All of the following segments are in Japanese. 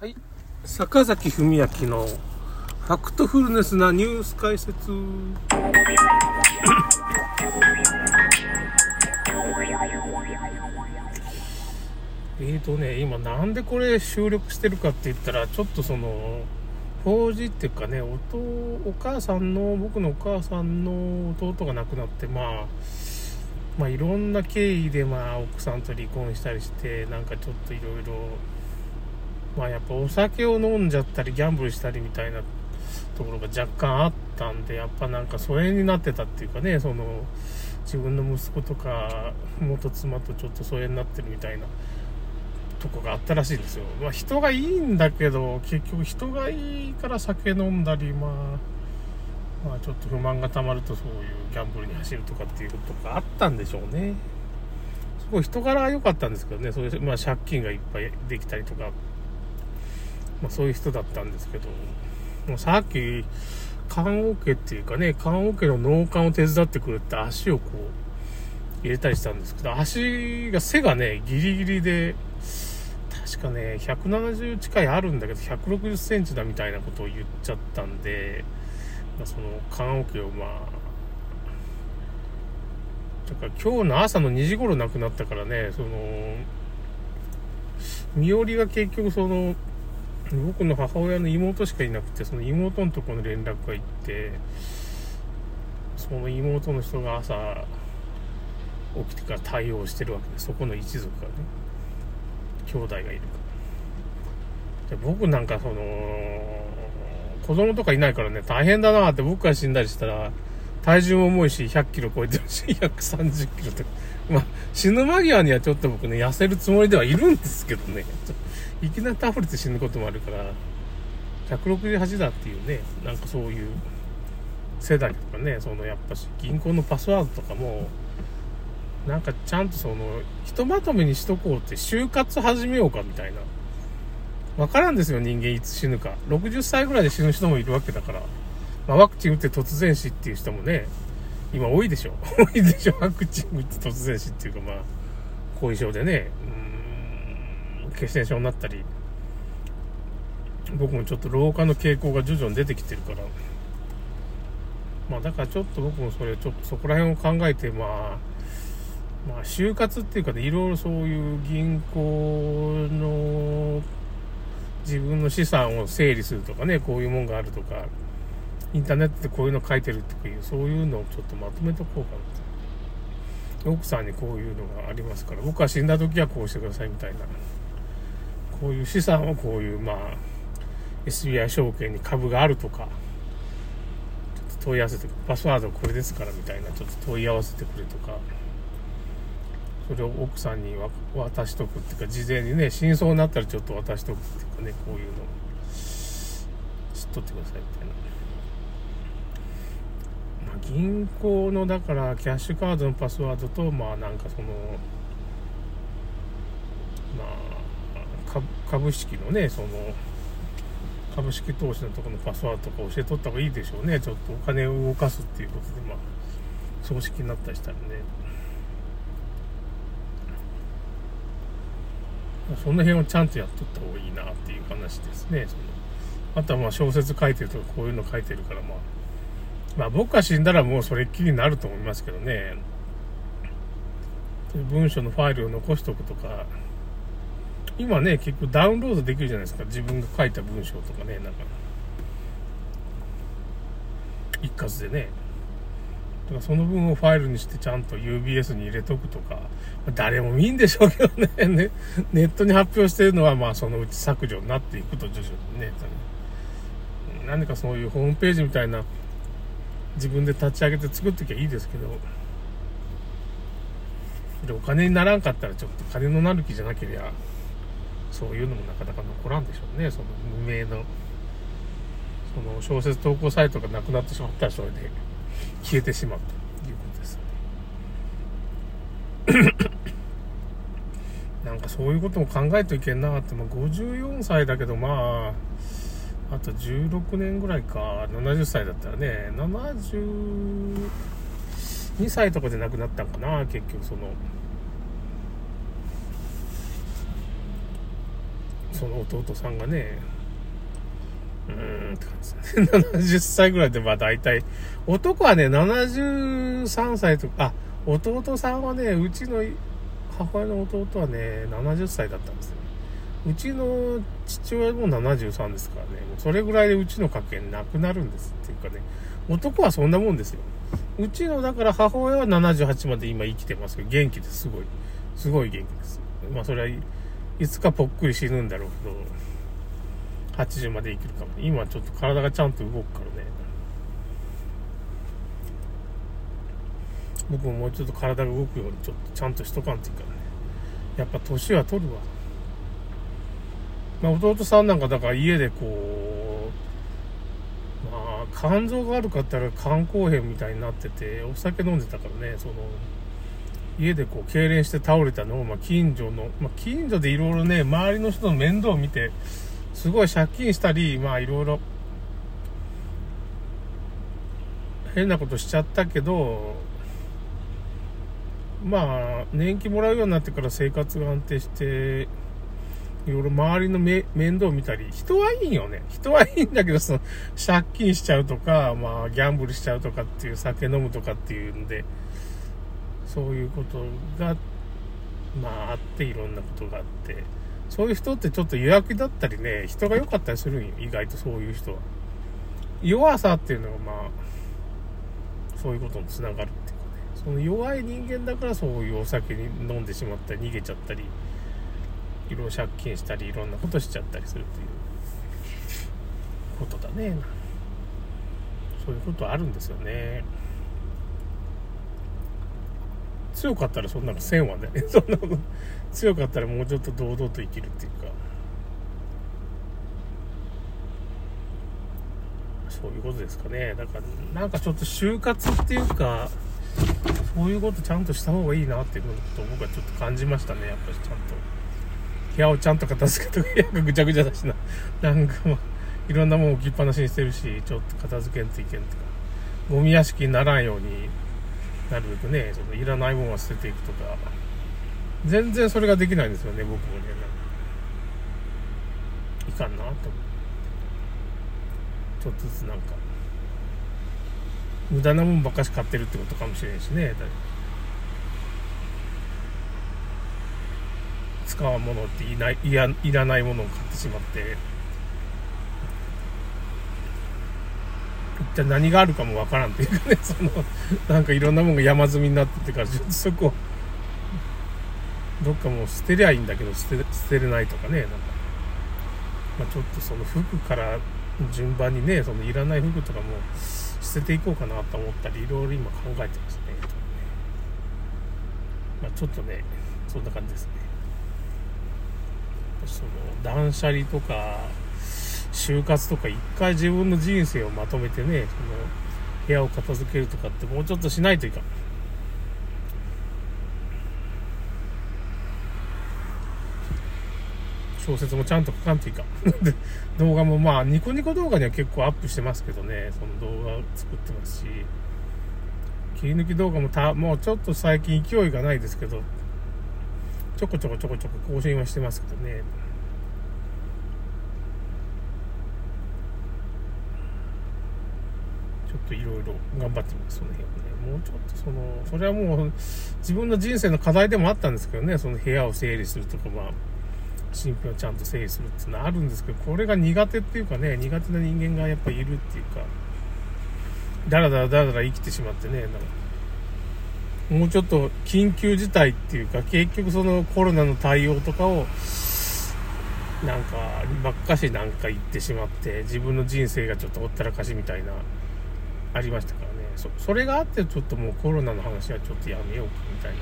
はい。坂崎文明のファクトフルネスなニュース解説。えーとね、今なんでこれ収録してるかって言ったら、ちょっとその、法事っていうかね、おお母さんの、僕のお母さんの弟が亡くなって、まあ、まあいろんな経緯でまあ奥さんと離婚したりして、なんかちょっといろいろ、まあやっぱお酒を飲んじゃったりギャンブルしたりみたいなところが若干あったんで、やっぱなんか疎遠になってたっていうかね、その自分の息子とか元妻とちょっと疎遠になってるみたいなとこがあったらしいんですよ。まあ人がいいんだけど、結局人がいいから酒飲んだり、まあ、まあちょっと不満がたまるとそういうギャンブルに走るとかっていうことがあったんでしょうね。すごい人柄が良かったんですけどね、そういう、まあ借金がいっぱいできたりとか、まあそういう人だったんですけど、もうさっき、棺桶っていうかね、棺桶の農館を手伝ってくれて足をこう入れたりしたんですけど、足が背がね、ギリギリで、確かね、170近いあるんだけど、160センチだみたいなことを言っちゃったんで、まあ、その棺桶をまあ、だから今日の朝の2時頃亡くなったからね、その、身寄りが結局その、僕の母親の妹しかいなくて、その妹のところの連絡が行って、その妹の人が朝起きてから対応してるわけで、そこの一族がね、兄弟がいるから。で僕なんかその、子供とかいないからね、大変だなって僕が死んだりしたら、体重も重いし、100キロ超えてるし、130キロとか。まあ、死ぬ間際にはちょっと僕ね、痩せるつもりではいるんですけどね。いきなり倒れて死ぬこともあるから、168だっていうね、なんかそういう世代とかね、そのやっぱし銀行のパスワードとかも、なんかちゃんとその、ひとまとめにしとこうって、就活始めようかみたいな。わからんですよ、人間いつ死ぬか。60歳ぐらいで死ぬ人もいるわけだから。まあ、ワクチン打って突然死っていう人もね、今多いでしょ。多いでしょ、ワクチン打って突然死っていうか、まあ、後遺症でね、血栓症になったり、僕もちょっと老化の傾向が徐々に出てきてるから、まあだからちょっと僕もそれ、ちょっとそこら辺を考えて、まあ、まあ、就活っていうかね、いろいろそういう銀行の自分の資産を整理するとかね、こういうもんがあるとか、インターネットでこういうの書いてるっていう、そういうのをちょっとまとめとこうかな。奥さんにこういうのがありますから、僕は死んだ時はこうしてくださいみたいな。こういう資産をこういう、まあ、SBI 証券に株があるとか、ちょっと問い合わせて、パスワードこれですからみたいな、ちょっと問い合わせてくれとか、それを奥さんに渡しとくっていうか、事前にね、真相になったらちょっと渡しとくっていうかね、こういうの知っとってくださいみたいな。まあ、銀行の、だから、キャッシュカードのパスワードと、まあ、なんかその、まあ、株式のね、その、株式投資のところのパスワードとか教えとった方がいいでしょうね。ちょっとお金を動かすっていうことで、まあ、葬式になったりしたらね。その辺をちゃんとやっとった方がいいなっていう話ですね。そのあとはまあ小説書いてるとかこういうの書いてるからまあ、まあ僕が死んだらもうそれっきりになると思いますけどね。文章のファイルを残しとくとか、今ね、結構ダウンロードできるじゃないですか。自分が書いた文章とかね、なんか。一括でね。だからその分をファイルにしてちゃんと UBS に入れとくとか、誰も見んでしょうけどねね、ネットに発表してるのはまあそのうち削除になっていくと徐々にね、何かそういうホームページみたいな自分で立ち上げて作ってきゃいいですけど、でお金にならんかったらちょっと金のなる気じゃなければ、そういうのもなかなか残らんでしょうね、その無名の、その小説投稿サイトがなくなってしまったらそれで消えてしまうということです。なんかそういうことも考えていけんなって、まあ、54歳だけどまあ、あと16年ぐらいか、70歳だったらね、72歳とかで亡くなったんかな、結局その、その弟さんがね、うーんって感じですね。70歳ぐらいで、まあ大体、男はね、73歳とか、あ、弟さんはね、うちの母親の弟はね、70歳だったんですね。うちの父親も73ですからね、もうそれぐらいでうちの家系なくなるんですっていうかね、男はそんなもんですよ。うちの、だから母親は78まで今生きてますけど、元気ですすごい。すごい元気です。まあそれはいつかぽっくり死ぬんだろうけど、80まで生きるかも。今ちょっと体がちゃんと動くからね。僕ももうちょっと体が動くようにちょっとちゃんとしとかんといいからね。やっぱ年は取るわ。まあ弟さんなんかだから家でこう、まあ肝臓が悪かったら肝硬変みたいになってて、お酒飲んでたからね、その、家でこう、痙攣して倒れたのを、まあ、近所の、まあ、近所でいろいろね、周りの人の面倒を見て、すごい借金したり、まあ、いろいろ、変なことしちゃったけど、まあ、年金もらうようになってから生活が安定して、いろいろ周りの面倒を見たり、人はいいよね。人はいいんだけど、その、借金しちゃうとか、まあ、ギャンブルしちゃうとかっていう、酒飲むとかっていうんで、そういうことが、まあ、あって、いろんなことがあって、そういう人ってちょっと予約だったりね、人が良かったりするんよ、意外とそういう人は。弱さっていうのが、まあ、そういうことにつながるっていうかね、その弱い人間だからそういうお酒に飲んでしまったり、逃げちゃったり、いろいろ借金したり、いろんなことしちゃったりするということだね。そういうことあるんですよね。強かったらそんなの1000はね、そんなの、強かったらもうちょっと堂々と生きるっていうか、そういうことですかね。だから、なんかちょっと就活っていうか、そういうことちゃんとした方がいいなっていうことを僕はちょっと感じましたね、やっぱりちゃんと。部屋をちゃんと片付けと部屋がぐちゃぐちゃだしな。なんかもう、いろんなもん置きっぱなしにしてるし、ちょっと片付けんといけんとか、ゴミ屋敷にならんように、なるべくね、そのいらないものは捨てていくとか、全然それができないんですよね、僕もね。いかんなと思って。ちょっとずつなんか、無駄なもんばっかし買ってるってことかもしれんしね。使わんものっていないいやいらないものを買ってしまって体何があるかもわからんっていうかね そのなんかいろんなものが山積みになっててからちょっとそこどっかもう捨てりゃいいんだけど捨て捨てれないとかねなんか、まあ、ちょっとその服から順番にねそのいらない服とかも捨てていこうかなと思ったりいろいろ今考えてますね。まあちょっとねそんな感じですね。その断捨離とか就活とか一回自分の人生をまとめてねその部屋を片付けるとかってもうちょっとしないといかん。小説もちゃんと書かんといかん。動画もまあニコニコ動画には結構アップしてますけどね。その動画を作ってますし。切り抜き動画もたもうちょっと最近勢いがないですけど。ちょこちょこちょこちょこ更新はしてますけどね。ちょっといろいろ頑張ってます、その辺ね。もうちょっとその、それはもう自分の人生の課題でもあったんですけどね、その部屋を整理するとか、まあ、新品をちゃんと整理するっていうのはあるんですけど、これが苦手っていうかね、苦手な人間がやっぱいるっていうか、だらだらだらだら生きてしまってね、なんかもうちょっと緊急事態っていうか、結局そのコロナの対応とかを、なんか、ばっかしなんか言ってしまって、自分の人生がちょっとほったらかしみたいな、ありましたからね。そ、それがあって、ちょっともうコロナの話はちょっとやめようかみたいな。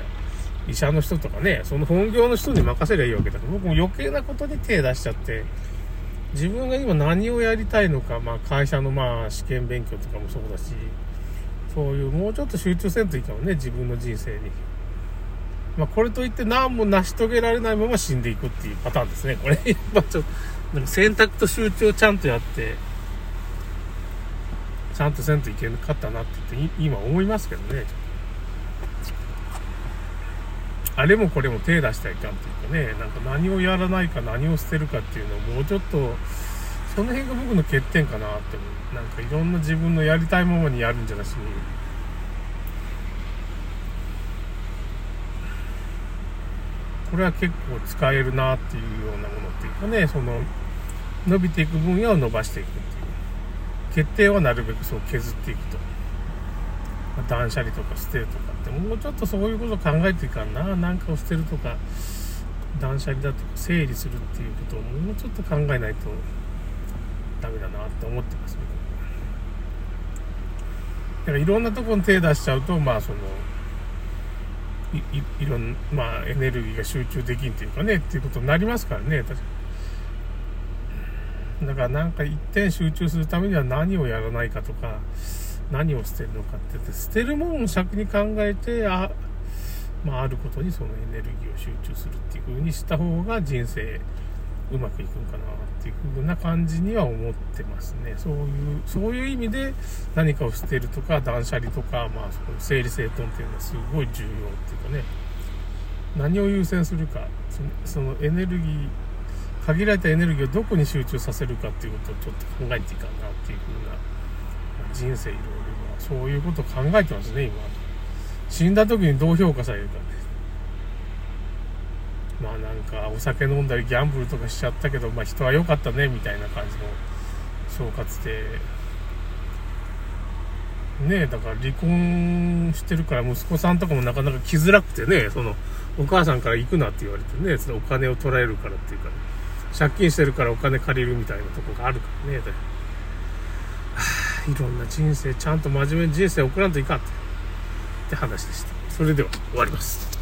医者の人とかね、その本業の人に任せりゃいいわけだから、僕も余計なことに手出しちゃって、自分が今何をやりたいのか、まあ会社のまあ試験勉強とかもそうだし、そういう、もうちょっと集中せんといかんね、自分の人生に。まあ、これといって何も成し遂げられないまま死んでいくっていうパターンですね。これ、まあちょっと、選択と集中をちゃんとやって、ちゃんとせんといけなかったなって、今思いますけどね。あれもこれも手出したいかんっていうかね。なんか何をやらないか何を捨てるかっていうのをもうちょっとその辺が僕の欠点かなって思う。なんかいろんな自分のやりたいままにやるんじゃなしに。これは結構使えるなっていうようなものっていうかねその伸びていく分野を伸ばしていくっていう。決定はなるべくそう削っていくと、まあ、断捨離とか捨てるとかってもうちょっとそういうことを考えていかんな。何かを捨てるとか断捨離だとか整理するっていうことをもうちょっと考えないとダメだなって思ってます、だからいろんなところに手出しちゃうとまあそのいいろんまあエネルギーが集中できんっていうかねっていうことになりますからね確かだからなんか一点集中するためには何をやらないかとか何を捨てるのかって言って捨てるものを先に考えてあ,、まあ、あることにそのエネルギーを集中するっていう風にした方が人生うまくいくんかなっていう風な感じには思ってますね。そういうそういう意味で何かを捨てるとか断捨離とか、まあ、その整理整頓っていうのはすごい重要っていうかね。何を優先するかそのエネルギー限られたエネルギーをどこに集中させるかっていうことをちょっと考えていかなっていう風な人生いろいろそういうことを考えてますね今。死んだ時にどう評価されるか。ねまあなんかお酒飲んだりギャンブルとかしちゃったけど、まあ、人は良かったねみたいな感じの総括で。ねえだから離婚してるから息子さんとかもなかなか来づらくてねそのお母さんから行くなって言われてねそのお金を取られるからっていうか、ね、借金してるからお金借りるみたいなとこがあるからね。はあ、いろんな人生、ちゃんと真面目に人生送らんといかんって話でした。それでは終わります。